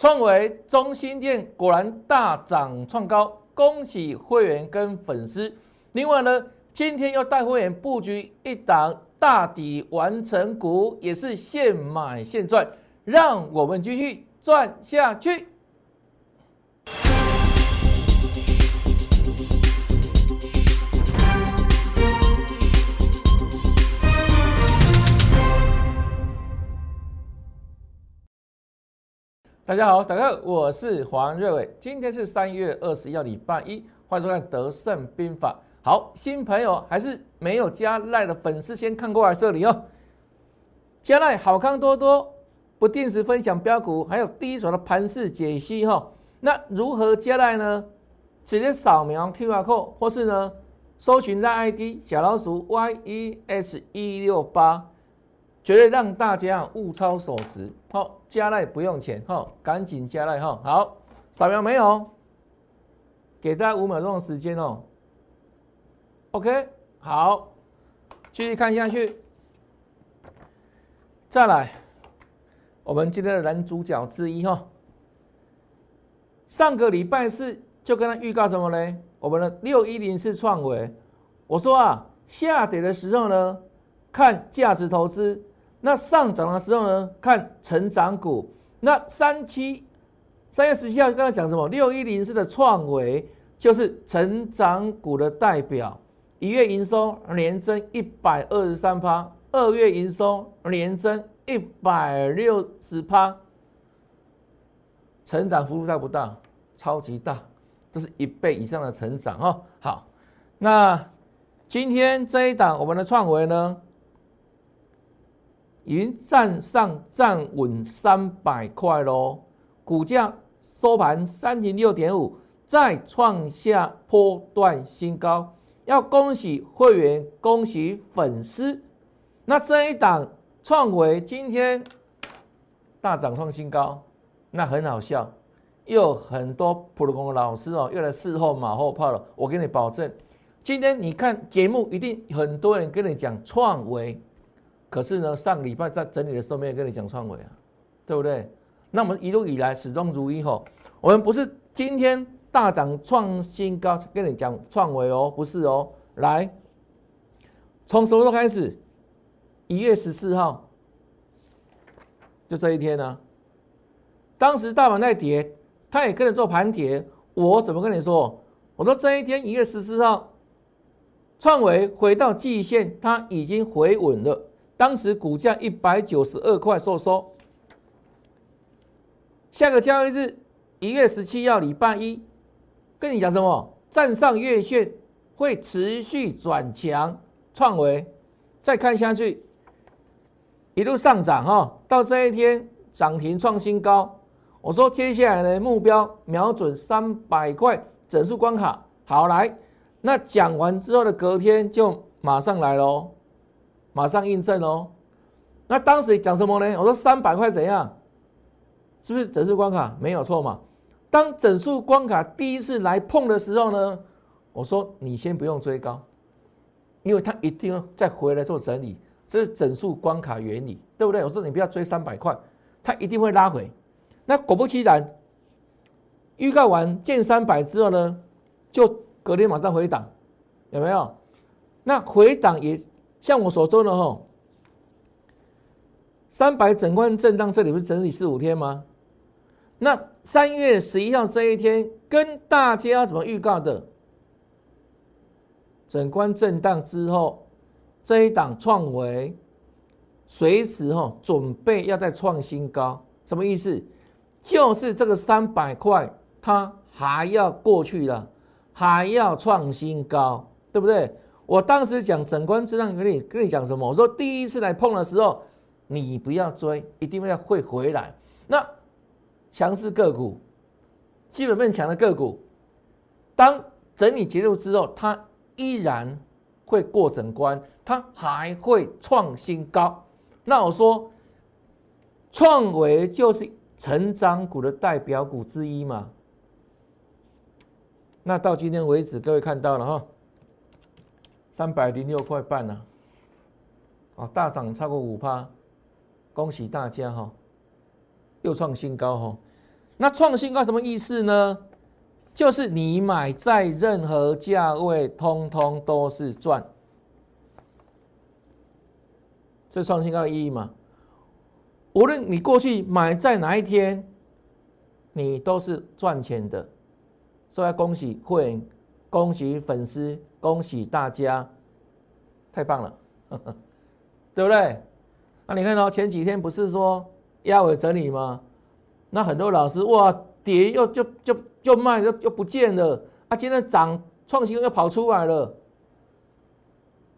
创维、中心店果然大涨创高，恭喜会员跟粉丝。另外呢，今天要带会员布局一档大底完成股，也是现买现赚，让我们继续赚下去。大家好，大家好，我是黄瑞伟，今天是三月二十一号，礼拜一，欢迎收看《德胜兵法》。好，新朋友还是没有加赖的粉丝，先看过来这里哦。加赖好康多多，不定时分享标股，还有第一手的盘势解析哈。那如何加赖呢？直接扫描 QR code，或是呢搜寻在 ID 小老鼠 YES 一六八。绝对让大家物超所值，好加赖不用钱，哈，赶紧加赖哈，好扫描没有？给大家五秒钟的时间哦。OK，好，继续看下去。再来，我们今天的男主角之一哈，上个礼拜四就跟他预告什么呢？我们的六一零是创维，我说啊，下跌的时候呢，看价值投资。那上涨的时候呢，看成长股。那三七三月十七号刚才讲什么？六一零四的创维就是成长股的代表，一月营收年增一百二十三趴，二月营收年增一百六十趴，成长幅度大不大？超级大，这是一倍以上的成长哦。好，那今天这一档我们的创维呢？已经站上站稳三百块喽，股价收盘三零六点五，再创下波段新高。要恭喜会员，恭喜粉丝。那这一档创维今天大涨创新高，那很好笑，又有很多普通工老师哦，又来事后马后炮了。我给你保证，今天你看节目，一定很多人跟你讲创维。可是呢，上礼拜在整理的时候没有跟你讲创维啊，对不对？那我们一路以来始终如一吼，我们不是今天大涨创新高跟你讲创维哦，不是哦。来，从什么时候开始？一月十四号，就这一天呢。当时大盘在跌，他也跟着做盘跌。我怎么跟你说？我说这一天一月十四号，创维回到季线，它已经回稳了。当时股价一百九十二块收收，下个交易日一月十七号礼拜一，跟你讲什么？站上月线会持续转强，创维再看下去，一路上涨哈，到这一天涨停创新高。我说接下来的目标瞄准三百块整数关卡。好来，那讲完之后的隔天就马上来喽。马上印证哦，那当时讲什么呢？我说三百块怎样？是不是整数关卡没有错嘛？当整数关卡第一次来碰的时候呢，我说你先不用追高，因为它一定要再回来做整理，这是整数关卡原理，对不对？我说你不要追三百块，它一定会拉回。那果不其然，预告完见三百之后呢，就隔天马上回档，有没有？那回档也。像我所说的哈，三百整关震荡，这里不是整理四五天吗？那三月十一号这一天，跟大家怎么预告的？整关震荡之后，这一档创维随时哈准备要再创新高，什么意思？就是这个三百块，它还要过去了，还要创新高，对不对？我当时讲整关之上跟你跟你讲什么？我说第一次来碰的时候，你不要追，一定要会回来。那强势个股，基本面强的个股，当整理结束之后，它依然会过整关，它还会创新高。那我说，创维就是成长股的代表股之一嘛。那到今天为止，各位看到了哈。三百零六块半呢，啊，大涨超过五趴，恭喜大家哈，又创新高哈。那创新高什么意思呢？就是你买在任何价位，通通都是赚。这创新高的意义嘛？无论你过去买在哪一天，你都是赚钱的。所以恭喜会员，恭喜粉丝，恭喜大家，太棒了，对不对？那你看到前几天不是说压尾整理吗？那很多老师哇，跌又就就就卖又又不见了，啊，今天涨创新又跑出来了。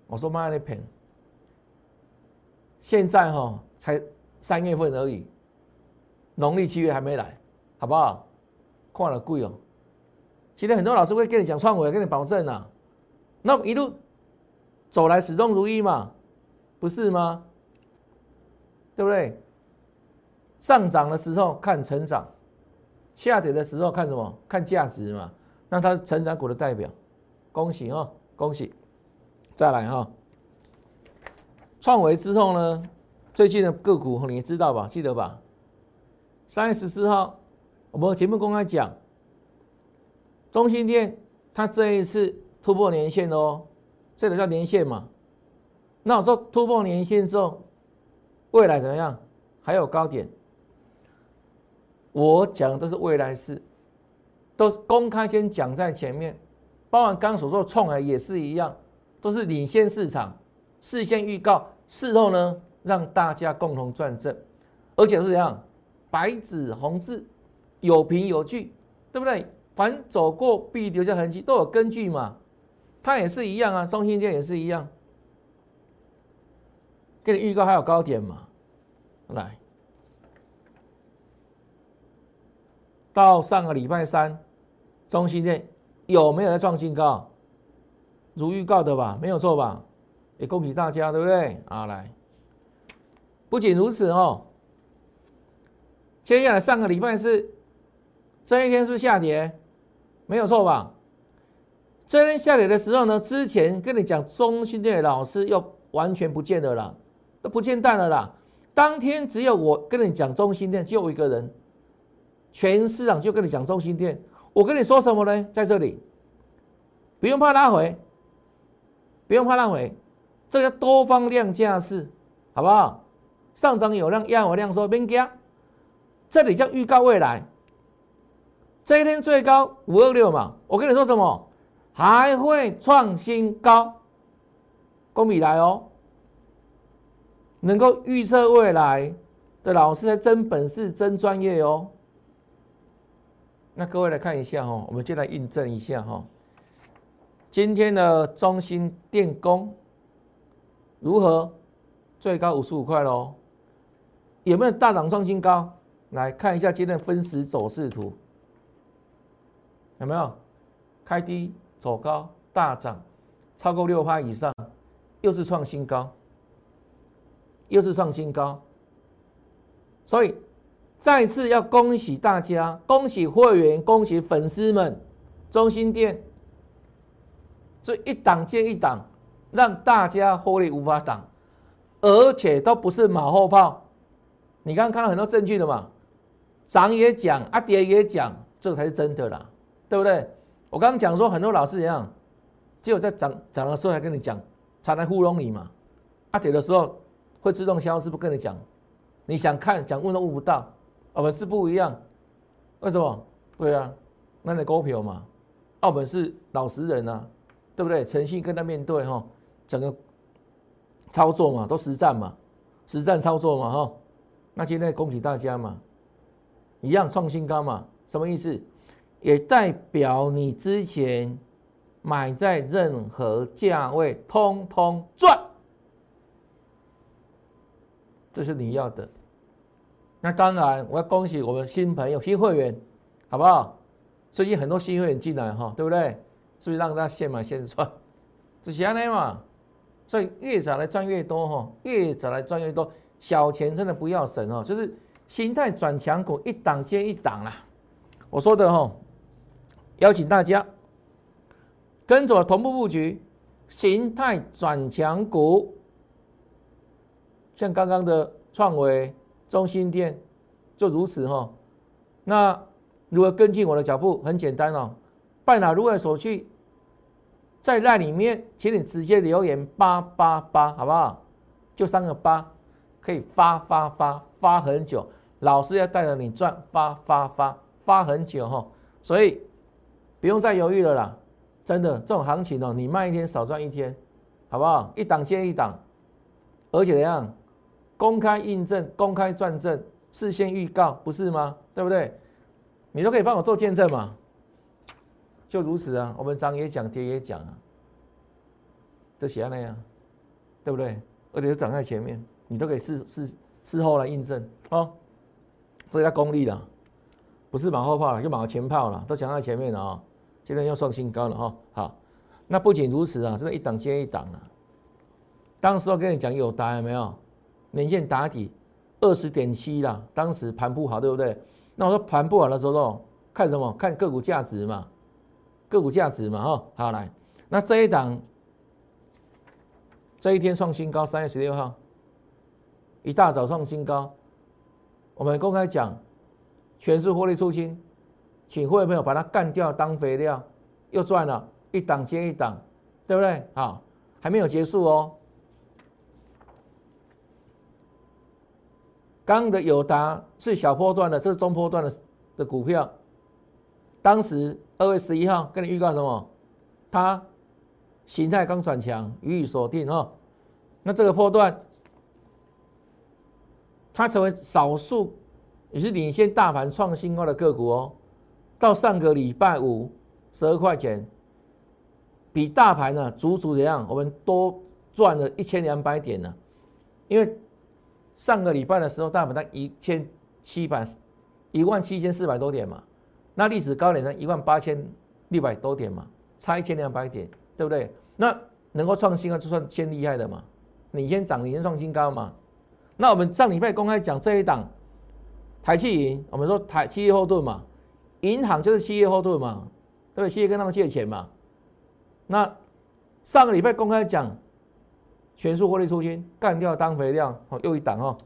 我说卖那片，现在哈才三月份而已，农历七月还没来，好不好？看了贵哦。今天很多老师会跟你讲创维，跟你保证啊，那一路走来始终如一嘛，不是吗？对不对？上涨的时候看成长，下跌的时候看什么？看价值嘛。那它是成长股的代表，恭喜哦，恭喜！再来哈，创维之后呢，最近的个股你知道吧？记得吧？三月十四号，我们节目公开讲，中心店它这一次突破年线哦，这个叫年线嘛。那我说突破年线之后。未来怎么样？还有高点，我讲的都是未来事，都是公开先讲在前面。包含刚所说的创海也是一样，都是领先市场，事先预告，事后呢让大家共同赚正，而且是怎样？白纸红字，有凭有据，对不对？凡走过必留下痕迹，都有根据嘛。它也是一样啊，中心线也是一样。给你预告还有高点嘛？来，到上个礼拜三，中心店有没有在创新高？如预告的吧，没有错吧？也恭喜大家，对不对？啊，来，不仅如此哦，接下来上个礼拜是这一天是是下跌，没有错吧？这天下跌的时候呢，之前跟你讲中心店的老师又完全不见了啦。都不见蛋了啦！当天只有我跟你讲中心店，就一个人，全市场就跟你讲中心店。我跟你说什么呢？在这里，不用怕拉回，不用怕拉回，这个多方量价是，好不好？上涨有量，压有量，说别加。这里叫预告未来，这一天最高五二六嘛。我跟你说什么？还会创新高，公米来哦。能够预测未来的老师，在真本事、真专业哦。那各位来看一下哈，我们就来印证一下哈。今天的中心电工如何？最高五十五块喽，有没有大涨创新高？来看一下今天的分时走势图，有没有？开低走高，大涨超过六趴以上，又是创新高。又是创新高，所以再次要恭喜大家，恭喜会员，恭喜粉丝们，中心店这一档接一档，让大家获利无法挡，而且都不是马后炮。你刚刚看到很多证据的嘛，涨也讲，阿跌也讲，这才是真的啦，对不对？我刚刚讲说很多老师一样，只有在涨涨的时候才跟你讲，才能糊弄你嘛，阿跌的时候。会自动消失，不跟你讲，你想看想问都问不到，我们是不一样，为什么？对啊，那你股票嘛，澳门是老实人呐，对不对？诚信跟他面对哈，整个操作嘛，都实战嘛，实战操作嘛哈。那今天恭喜大家嘛，一样创新高嘛，什么意思？也代表你之前买在任何价位，通通赚。这是你要的，那当然我要恭喜我们新朋友、新会员，好不好？最近很多新会员进来哈，对不对？所以让大家现买现赚，这是安尼嘛？所以越早来赚越多哈，越早来赚越多，小钱真的不要省哦，就是心态转强股一档接一档啦。我说的哈，邀请大家跟着我同步布局，形态转强股。像刚刚的创维、中心店就如此哈，那如何跟进我的脚步？很简单哦，拜哪如何手续，在那里面，请你直接留言八八八，好不好？就三个八，可以发发发发很久。老师要带着你赚，发发发发很久哈，所以不用再犹豫了啦。真的，这种行情哦，你慢一天少赚一天，好不好？一档接一档，而且怎样？公开印证、公开转正、事先预告，不是吗？对不对？你都可以帮我做见证嘛？就如此啊，我们涨也讲，跌也讲啊，都写那样，对不对？而且涨在前面，你都可以事事事后来印证哦。这叫功力了，不是马后炮了，就马前炮了，都讲在前面了啊。今天又创新高了哈，好，那不仅如此啊，真的一档接一档啊。当时我跟你讲有答案没有？年线打底二十点七啦，当时盘不好，对不对？那我说盘不好的时候看什么？看个股价值嘛，个股价值嘛，哈，好来，那这一档这一天创新高，三月十六号一大早创新高，我们公开讲全是获利出清。请会员朋友把它干掉当肥料，又赚了一档接一档，对不对？好，还没有结束哦。刚的友达是小波段的，这是中波段的的股票。当时二月十一号跟你预告什么？它形态刚转强，予以锁定哦。那这个波段，它成为少数也是领先大盘创新高的个股哦。到上个礼拜五十二块钱，比大盘呢足足怎样？我们多赚了一千两百点呢。因为上个礼拜的时候，大盘在一千七百一万七千四百多点嘛，那历史高点呢一万八千六百多点嘛，差一千两百点，对不对？那能够创新啊就算先厉害的嘛。你先涨，你先创新高嘛。那我们上礼拜公开讲这一档台气银，我们说台气后盾嘛。银行就是企业后盾嘛，对不对？企业跟他们借钱嘛。那上个礼拜公开讲，全数获利出清，干掉当肥料，哦，又一档哦。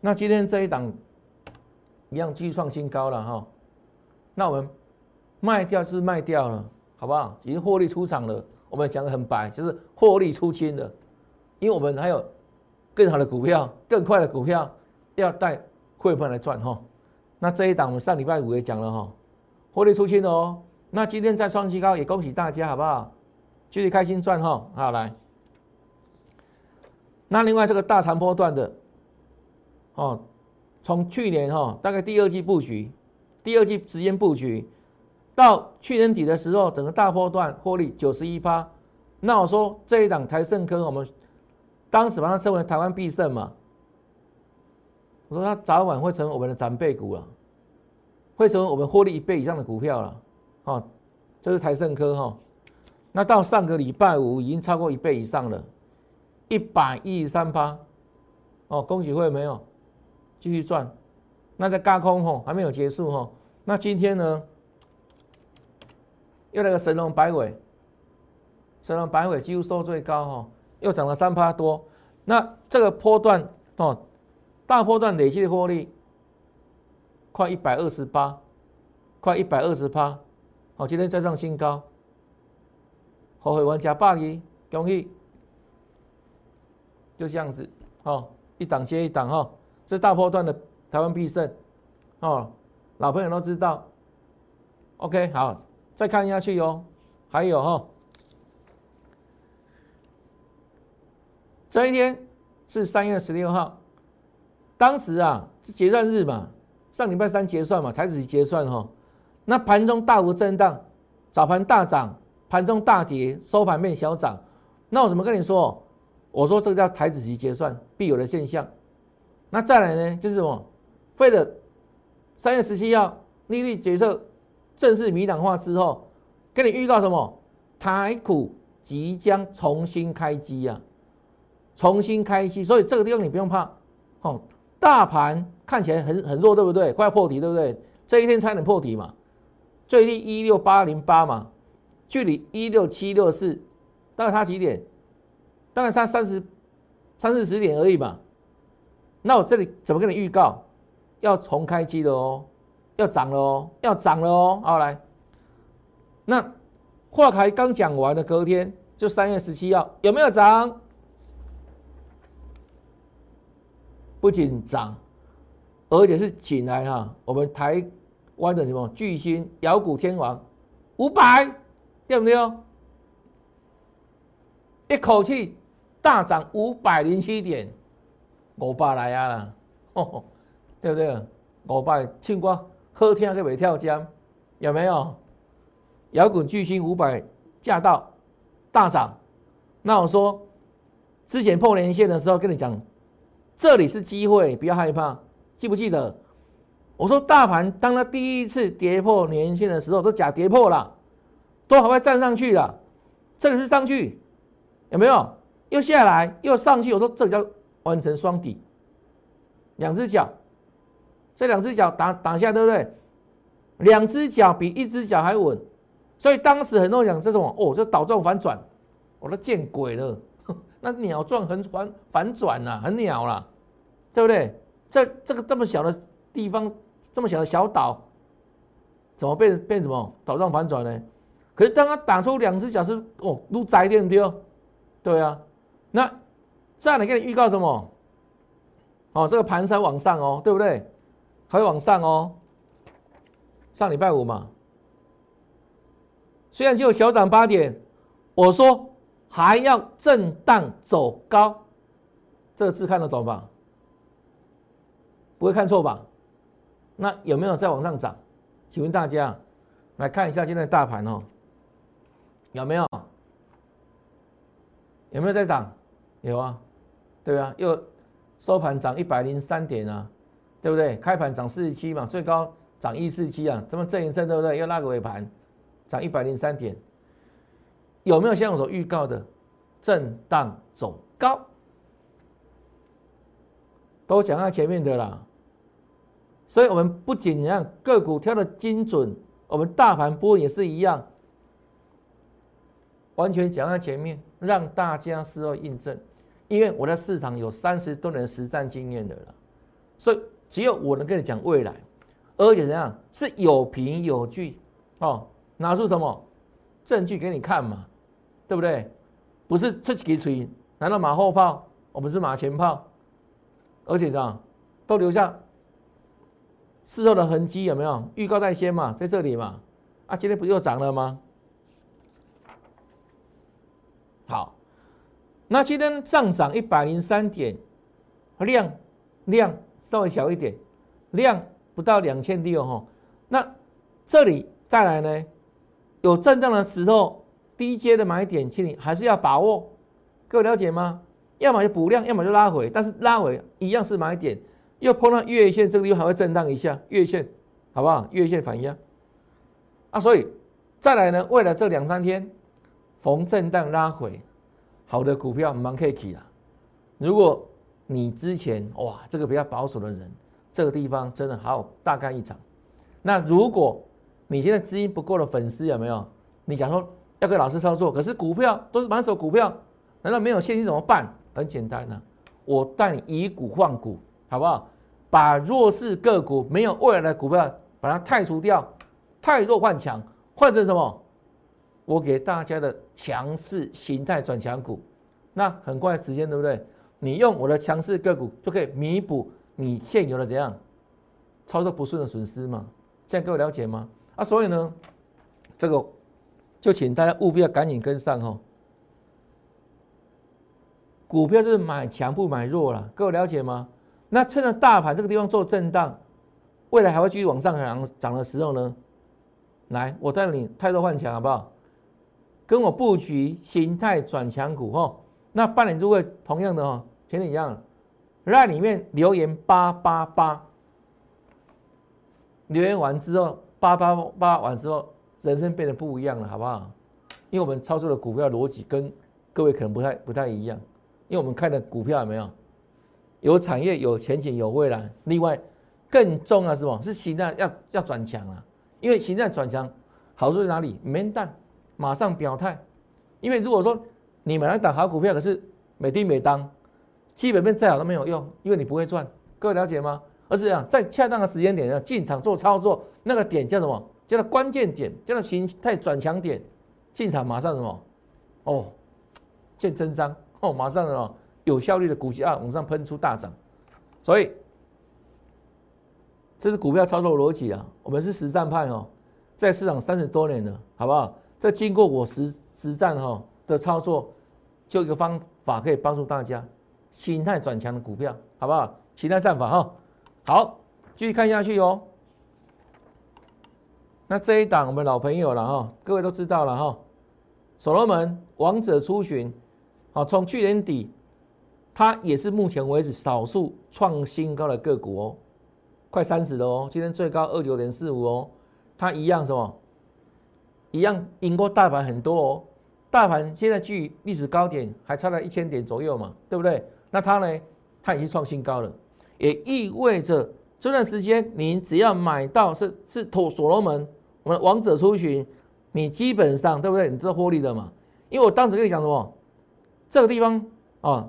那今天这一档一样继续创新高了哈。那我们卖掉是卖掉了，好不好？已经获利出场了。我们讲的很白，就是获利出清了，因为我们还有更好的股票、更快的股票要带会员来赚哈。那这一档我们上礼拜五也讲了哈。获利出清了哦，那今天再创新高，也恭喜大家，好不好？继续开心赚哈，好来。那另外这个大长波段的，哦，从去年哈大概第二季布局，第二季时间布局，到去年底的时候，整个大波段获利九十一趴。那我说这一档台盛科，我们当时把它称为台湾必胜嘛，我说它早晚会成为我们的长辈股了。会成为我们获利一倍以上的股票了，哦，这是台盛科哈，那到上个礼拜五已经超过一倍以上了，一百一十三八，哦，恭喜会没有？继续赚，那在高空吼还没有结束哈，那今天呢，又来个神龙摆尾，神龙摆尾几乎收最高哈，又涨了三趴多，那这个波段哦，大波段累计的获利。快一百二十八，快一百二十八，好，今天再创新高，后悔玩家霸一，恭喜，就这样子，哦，一档接一档哦，这大波段的台湾必胜，哦，老朋友都知道，OK，好，再看下去哟，还有哈，这一天是三月十六号，当时啊是结算日嘛。上礼拜三结算嘛，台子结算哈，那盘中大幅震荡，早盘大涨，盘中大跌，收盘变小涨。那我怎么跟你说？我说这个叫台子期结算必有的现象。那再来呢，就是什么？费了三月十七号利率决策正式明朗化之后，跟你预告什么？台股即将重新开机呀，重新开机。所以这个地方你不用怕，哦。大盘看起来很很弱，对不对？快要破底，对不对？这一天才能破底嘛？最低一六八零八嘛，距离一六七六四，大概差几点？大概差三十、三四十点而已嘛。那我这里怎么跟你预告？要重开机了哦，要涨了哦，要涨了哦。好来，那话台刚讲完的隔天就三月十七号有没有涨？不仅涨，而且是请来哈我们台湾的什么巨星摇股天王五百，对不对哦？一口气大涨五百零七点，五百来啊啦，对不对？五百庆光喝天个尾跳江，有没有？摇滚巨星五百驾到大涨，那我说之前破年线的时候跟你讲，这里是机会，不要害怕，记不记得？我说大盘当它第一次跌破年线的时候，都假跌破了，都还会站上去了，这里是上去。有没有又下来又上去？我说这叫完成双底，两只脚，这两只脚打打下，对不对？两只脚比一只脚还稳，所以当时很多人讲这种哦，这倒转反转，我都见鬼了，那鸟状很反反转呐，很鸟啦，对不对？这这个这么小的地方，这么小的小岛，怎么变变什么岛上反转呢？可是当它打出两只脚是哦，都窄点丢。对啊，那这样你给你预告什么？哦，这个盘山往上哦，对不对？还会往上哦。上礼拜五嘛，虽然只有小涨八点，我说还要震荡走高，这个字看得懂吧？不会看错吧？那有没有再往上涨？请问大家来看一下今天的大盘哦，有没有？有没有在涨？有啊，对啊，又收盘涨一百零三点啊，对不对？开盘涨四十七嘛，最高涨一四七啊，这么震一震，对不对？又拉个尾盘，涨一百零三点，有没有像我所预告的震荡走高？都讲在前面的啦，所以我们不仅让个股跳的精准，我们大盘波也是一样，完全讲在前面。让大家事后印证，因为我在市场有三十多年实战经验的了，所以只有我能跟你讲未来，而且怎样是有凭有据。哦，拿出什么证据给你看嘛，对不对？不是出几锤，难道马后炮？我们是马前炮，而且这样都留下事后的痕迹，有没有？预告在先嘛，在这里嘛，啊，今天不又涨了吗？好，那今天上涨一百零三点，量量稍微小一点，量不到两千六哈。那这里再来呢，有震荡的时候，低阶的买点，请你还是要把握。各位了解吗？要么就补量，要么就拉回，但是拉回一样是买点。又碰到月线这个地方还会震荡一下，月线好不好？月线反压啊，所以再来呢，为了这两三天。逢震荡拉回，好的股票蛮可以起的。如果你之前哇，这个比较保守的人，这个地方真的好大干一场。那如果你现在资金不够的粉丝有没有？你假如说要跟老师操作，可是股票都是满手股票，难道没有现金怎么办？很简单呢，我带你以股换股，好不好？把弱势个股没有未来的股票，把它汰除掉，汰弱换强，换成什么？我给大家的强势形态转强股，那很快时间对不对？你用我的强势个股就可以弥补你现有的怎样操作不顺的损失嘛？这样各位了解吗？啊，所以呢，这个就请大家务必要赶紧跟上哦。股票是买强不买弱了，各位了解吗？那趁着大盘这个地方做震荡，未来还会继续往上涨涨的时候呢，来，我带你太多换强好不好？跟我布局形态转强股哈，那半年就会同样的哈，前天一样，在里面留言八八八，留言完之后八八八完之后，人生变得不一样了，好不好？因为我们操作的股票逻辑跟各位可能不太不太一样，因为我们看的股票有没有有产业有前景有未来，另外更重要是什么？是形态要要转强啊，因为形态转强好处在哪里？没蛋。马上表态，因为如果说你买来打好股票，可是每低每当，基本面再好都没有用，因为你不会赚。各位了解吗？而是这样在恰当的时间点要进场做操作，那个点叫什么？叫做关键点，叫做形态转强点，进场马上什么？哦，见真章哦，马上什么有效率的股价往上喷出大涨，所以这是股票操作逻辑啊。我们是实战派哦，在市场三十多年了，好不好？这经过我实实战哈的操作，就一个方法可以帮助大家心态转强的股票，好不好？形态战法哈。好，继续看下去哦。那这一档我们老朋友了哈，各位都知道了哈。所罗门王者出巡，好，从去年底，它也是目前为止少数创新高的个股哦，快三十了哦，今天最高二九点四五哦，它一样什么？一样赢过大盘很多哦。大盘现在距历史高点还差了一千点左右嘛，对不对？那它呢？它已经创新高了。也意味着这段时间，你只要买到是是妥所罗门，们王者出巡，你基本上对不对？你这获利的嘛？因为我当时跟你讲什么，这个地方啊，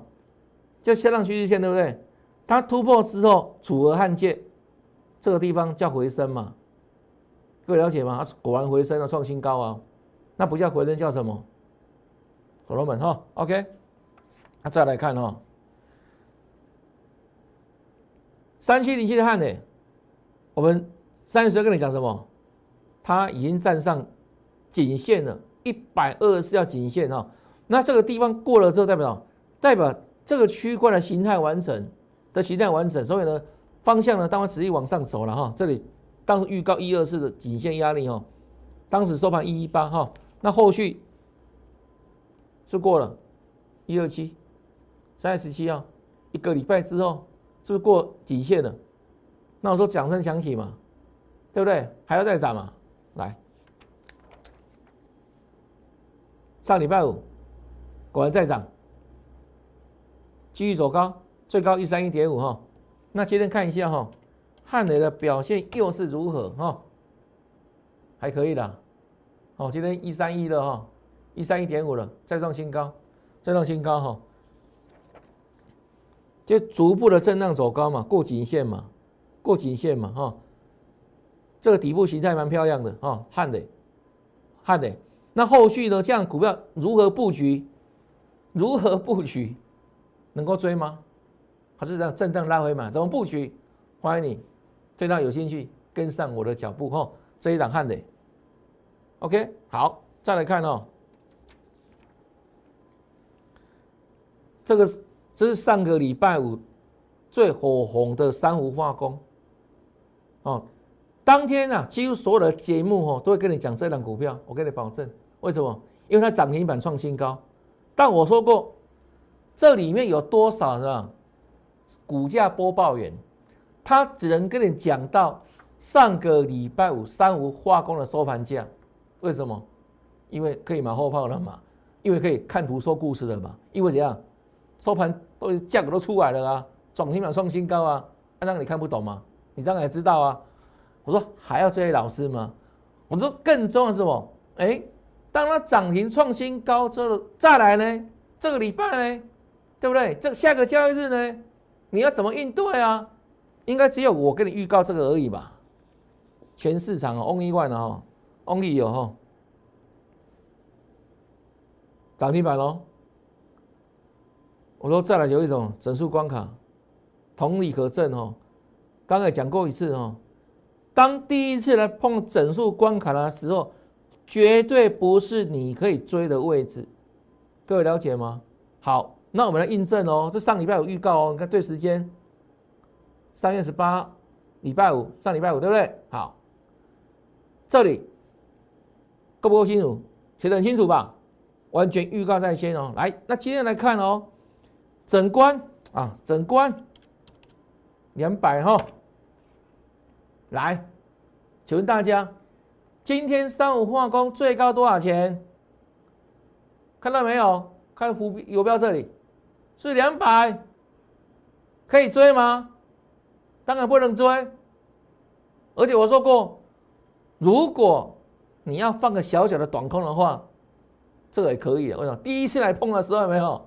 叫下降趋势线，对不对？它突破之后，楚河汉界，这个地方叫回升嘛？各位了解吗？它果然回升了，创新高啊！那不叫回升，叫什么？所罗门哈，OK，那再来看哈。三七零七的汉呢？我们三十跟你讲什么？它已经站上颈线了，一百二十四要颈线哈。那这个地方过了之后，代表代表这个区块的形态完成的形态完成，所以呢，方向呢，当然持续往上走了哈。这里当时预告一二四的颈线压力哈，当时收盘一一八哈，那后续是过了一二七三月十七号，一个礼拜之后。是不是过极限了？那我说掌声响起嘛，对不对？还要再涨嘛？来，上礼拜五果然再涨，继续走高，最高一三一点五哈。那今天看一下哈，汉雷的表现又是如何哈？还可以的，哦，今天一三一了哈，一三一点五了，再创新高，再创新高哈。就逐步的震荡走高嘛，过颈线嘛，过颈线嘛，哈，这个底部形态蛮漂亮的哈，汉的，汉的，那后续呢？这样股票如何布局？如何布局？能够追吗？还是这样震荡拉回嘛？怎么布局？欢迎你，对它有兴趣，跟上我的脚步哈。这一档汉的，OK，好，再来看哦，这个是。这是上个礼拜五最火红的珊瑚化工哦，当天啊，几乎所有的节目哦都会跟你讲这档股票，我跟你保证，为什么？因为它涨停板创新高。但我说过，这里面有多少是吧？股价播报员，他只能跟你讲到上个礼拜五珊瑚化工的收盘价。为什么？因为可以马后炮了嘛，因为可以看图说故事了嘛，因为怎样？收盘都价格都出来了啊，涨停板创新高啊，那你看不懂吗？你当然也知道啊。我说还要这些老师吗？我说更重要是什么？哎，当它涨停创新高之后再来呢？这个礼拜呢？对不对？这下个交易日呢？你要怎么应对啊？应该只有我跟你预告这个而已吧？全市场哦，only one 哦，only 有哈，涨停板喽。我说再来有一种整数关卡，同理可证哦。刚才讲过一次哦，当第一次来碰整数关卡的时候，绝对不是你可以追的位置。各位了解吗？好，那我们来印证哦。这上礼拜有预告哦，你看对时间，三月十八，礼拜五，上礼拜五对不对？好，这里够不够清楚？写得很清楚吧？完全预告在先哦。来，那今天来看哦。整关啊，整关两百哈，来，请问大家，今天三五化工最高多少钱？看到没有？看浮游标这里是两百，可以追吗？当然不能追，而且我说过，如果你要放个小小的短空的话，这个也可以。为什么？第一次来碰的时候没有？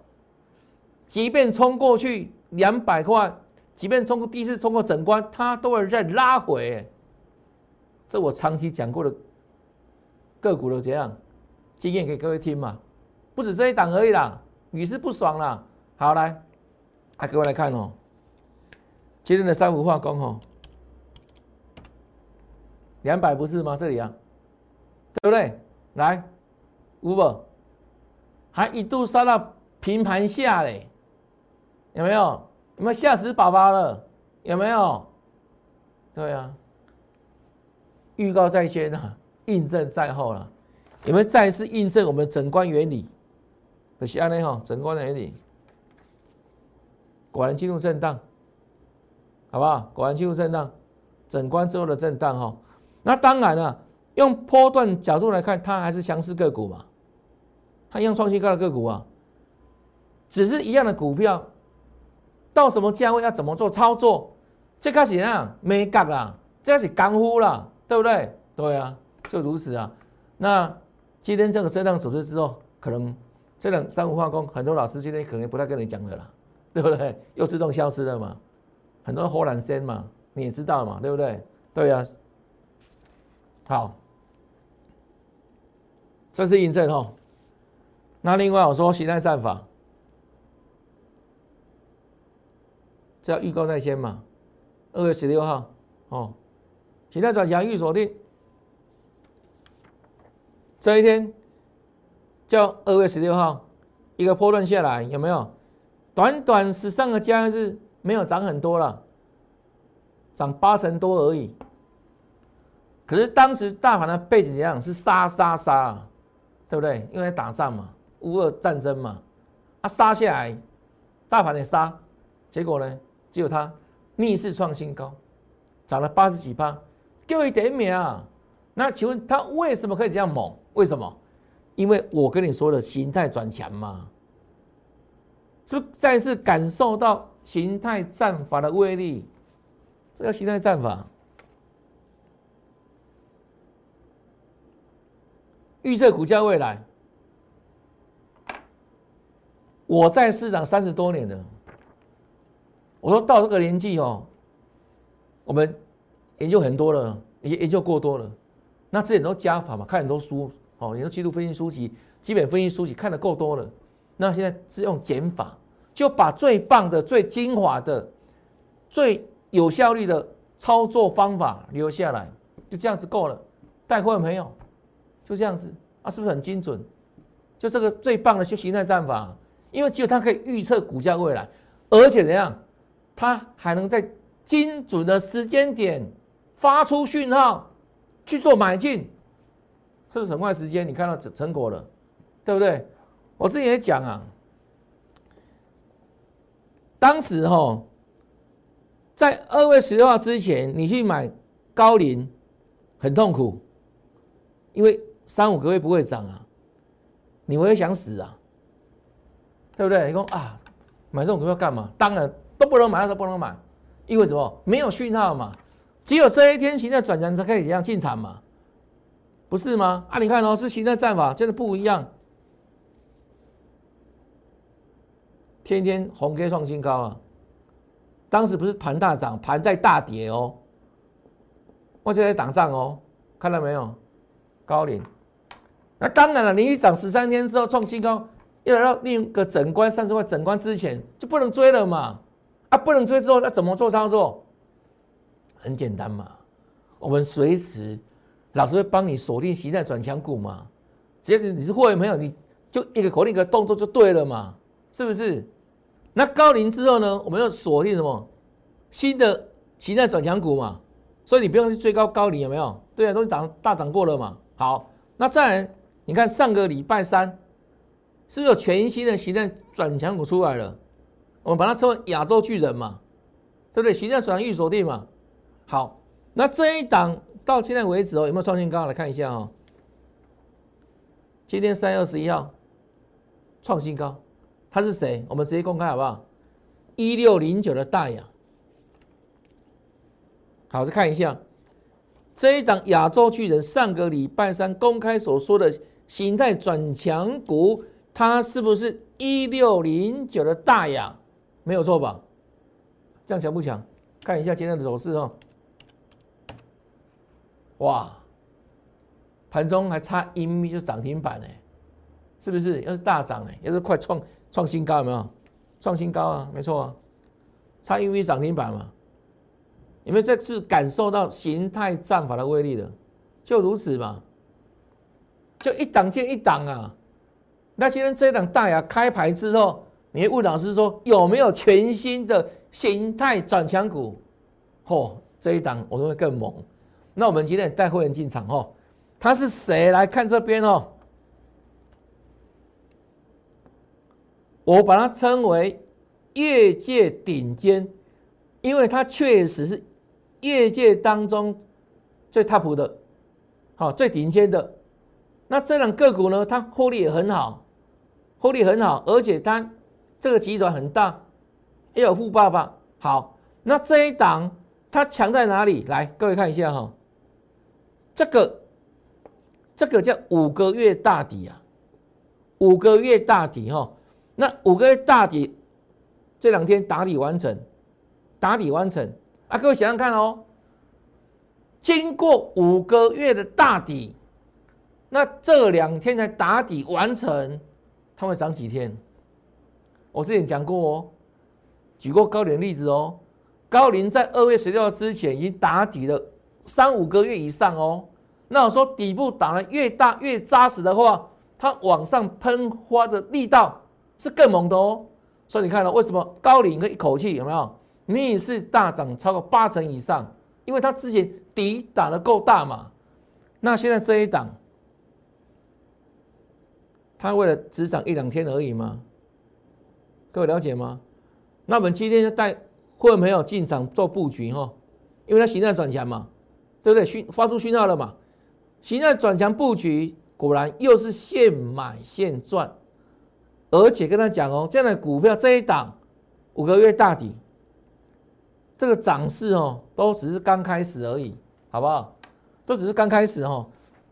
即便冲过去两百块，即便通过第一次通过整关，它都会再拉回。这我长期讲过的个股的怎样经验给各位听嘛？不止这一档而已啦，屡试不爽啦。好来，啊各位来看哦，今天的三幅化工哦，两百不是吗？这里啊，对不对？来，五百，还一度杀到平盘下嘞，有没有？有没有吓死宝宝了？有没有？对啊。预告在先啊，印证在后了，有没有再次印证我们整关原理的下呢？哈，整关原理果然进入震荡，好不好？果然进入震荡，整关之后的震荡哈。那当然了，用波段角度来看，它还是强势个股嘛，它一样创新高的个股啊，只是一样的股票，到什么价位要怎么做操作，这开始啊没搞啊，这是干呼了。对不对？对啊，就如此啊。那今天这个震荡走势之后，可能这两三五化工，很多老师今天可能不太跟你讲的啦，对不对？又自动消失了嘛，很多火缆线嘛，你也知道嘛，对不对？对啊。好，这是印证哈。那另外我说形态战法，这要预告在先嘛，二月十六号哦。形态转强预锁定，这一天叫二月十六号，一个波段下来有没有？短短十三个交易日没有涨很多了，涨八成多而已。可是当时大盘的背景怎样？是杀杀杀，对不对？因为打仗嘛，乌俄战争嘛，啊杀下来，大盘也杀，结果呢，只有它逆势创新高，涨了八十几趴。给我一点名啊！那请问他为什么可以这样猛？为什么？因为我跟你说的形态转强嘛，是不是再次感受到形态战法的威力？这叫形态战法。预测股价未来，我在市场三十多年了，我说到这个年纪哦，我们。研究很多了，研研究过多了，那这些都加法嘛，看很多书哦，研究技术分析书籍、基本分析书籍看的够多了。那现在是用减法，就把最棒的、最精华的、最有效率的操作方法留下来，就这样子够了。带货没有？就这样子啊，是不是很精准？就这个最棒的修形态战法，因为只有它可以预测股价未来，而且怎样，它还能在精准的时间点。发出讯号去做买进，是不是很快时间？你看到成成果了，对不对？我之前也讲啊，当时哈，在二月十六号之前，你去买高龄很痛苦，因为三五个月不会涨啊，你会想死啊，对不对？你说啊，买这种股票干嘛？当然都不能买，那时候不能买，因为什么？没有讯号嘛。只有这一天形态转强才可以这样进场嘛？不是吗？啊，你看哦，是形态战法真的不一样。天天红 K 创新高啊！当时不是盘大涨，盘在大跌哦。我就在打仗哦，看到没有？高领。那当然了，你一涨十三天之后创新高，要到另一个整关三十块整关之前就不能追了嘛？啊，不能追之后那怎么做操作？很简单嘛，我们随时老师会帮你锁定形态转强股嘛。只要你是会员朋友，你就一个口令一个动作就对了嘛，是不是？那高龄之后呢，我们要锁定什么新的形态转强股嘛。所以你不用去追高高龄有没有？对啊，都涨大涨过了嘛。好，那再来，你看上个礼拜三是不是有全新的形态转强股出来了？我们把它称为亚洲巨人嘛，对不对？形态转预锁定嘛。好，那这一档到现在为止哦，有没有创新高？来看一下哦。今天三月二十一号创新高，它是谁？我们直接公开好不好？一六零九的大雅。好，再看一下这一档亚洲巨人上个礼拜三公开所说的形态转强股，它是不是一六零九的大雅？没有错吧？这样强不强？看一下今天的走势哦。哇，盘中还差一米就涨停板呢，是不是？要是大涨呢，要是快创创新高，有没有？创新高啊，没错啊，差一米涨停板嘛。有没有这次感受到形态战法的威力的？就如此嘛，就一档接一档啊。那今天这一档大牙开牌之后，你会问老师说有没有全新的形态转强股？嚯，这一档我认为更猛。那我们今天带会员进场哦，他是谁？来看这边哦，我把它称为业界顶尖，因为它确实是业界当中最 top 的，好最顶尖的。那这档个股呢，它获利也很好，获利很好，而且它这个集团很大，也有富爸爸。好，那这一档它强在哪里？来，各位看一下哈。这个这个叫五个月大底啊，五个月大底哈，那五个月大底这两天打底完成，打底完成啊，各位想想看哦，经过五个月的大底，那这两天才打底完成，它会涨几天？我之前讲过哦，举过高点例子哦，高龄在二月十六号之前已经打底了。三五个月以上哦，那我说底部打的越大越扎实的话，它往上喷花的力道是更猛的哦。所以你看到为什么高龄可以一口气有没有逆势大涨超过八成以上？因为它之前底打的够大嘛。那现在这一档，它为了只涨一两天而已吗？各位了解吗？那我们今天就带会没有进场做布局哈？因为它形态转强嘛。对不对？讯发出讯号了嘛？现在转强布局，果然又是现买现赚，而且跟他讲哦，这样的股票这一档五个月大底，这个涨势哦，都只是刚开始而已，好不好？都只是刚开始哦。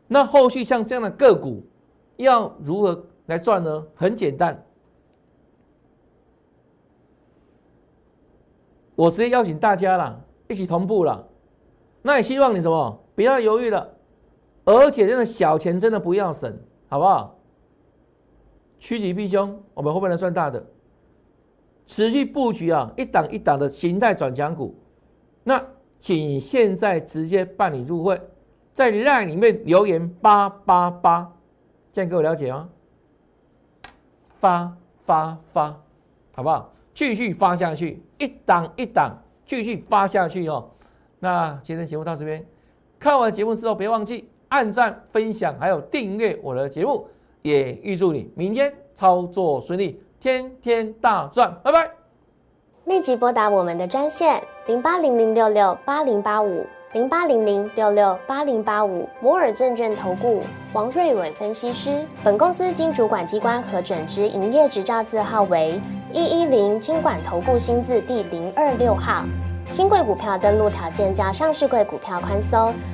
那后续像这样的个股要如何来赚呢？很简单，我直接邀请大家了，一起同步了。那也希望你什么不要犹豫了，而且真的小钱真的不要省，好不好？趋吉避凶，我们后面来算大的，持续布局啊，一档一档的形态转强股。那请现在直接办理入会，在 line 里面留言八八八，这样各位了解吗？发发发，好不好？继续发下去，一档一档继续发下去哦。那今天节目到这边，看完节目之后别忘记按赞、分享，还有订阅我的节目，也预祝你明天操作顺利，天天大赚，拜拜！立即拨打我们的专线零八零零六六八零八五零八零零六六八零八五摩尔证券投顾王瑞伟分析师。本公司经主管机关核准之营业执照字号为一一零金管投顾新字第零二六号。新贵股票登录条件较上市贵股票宽松，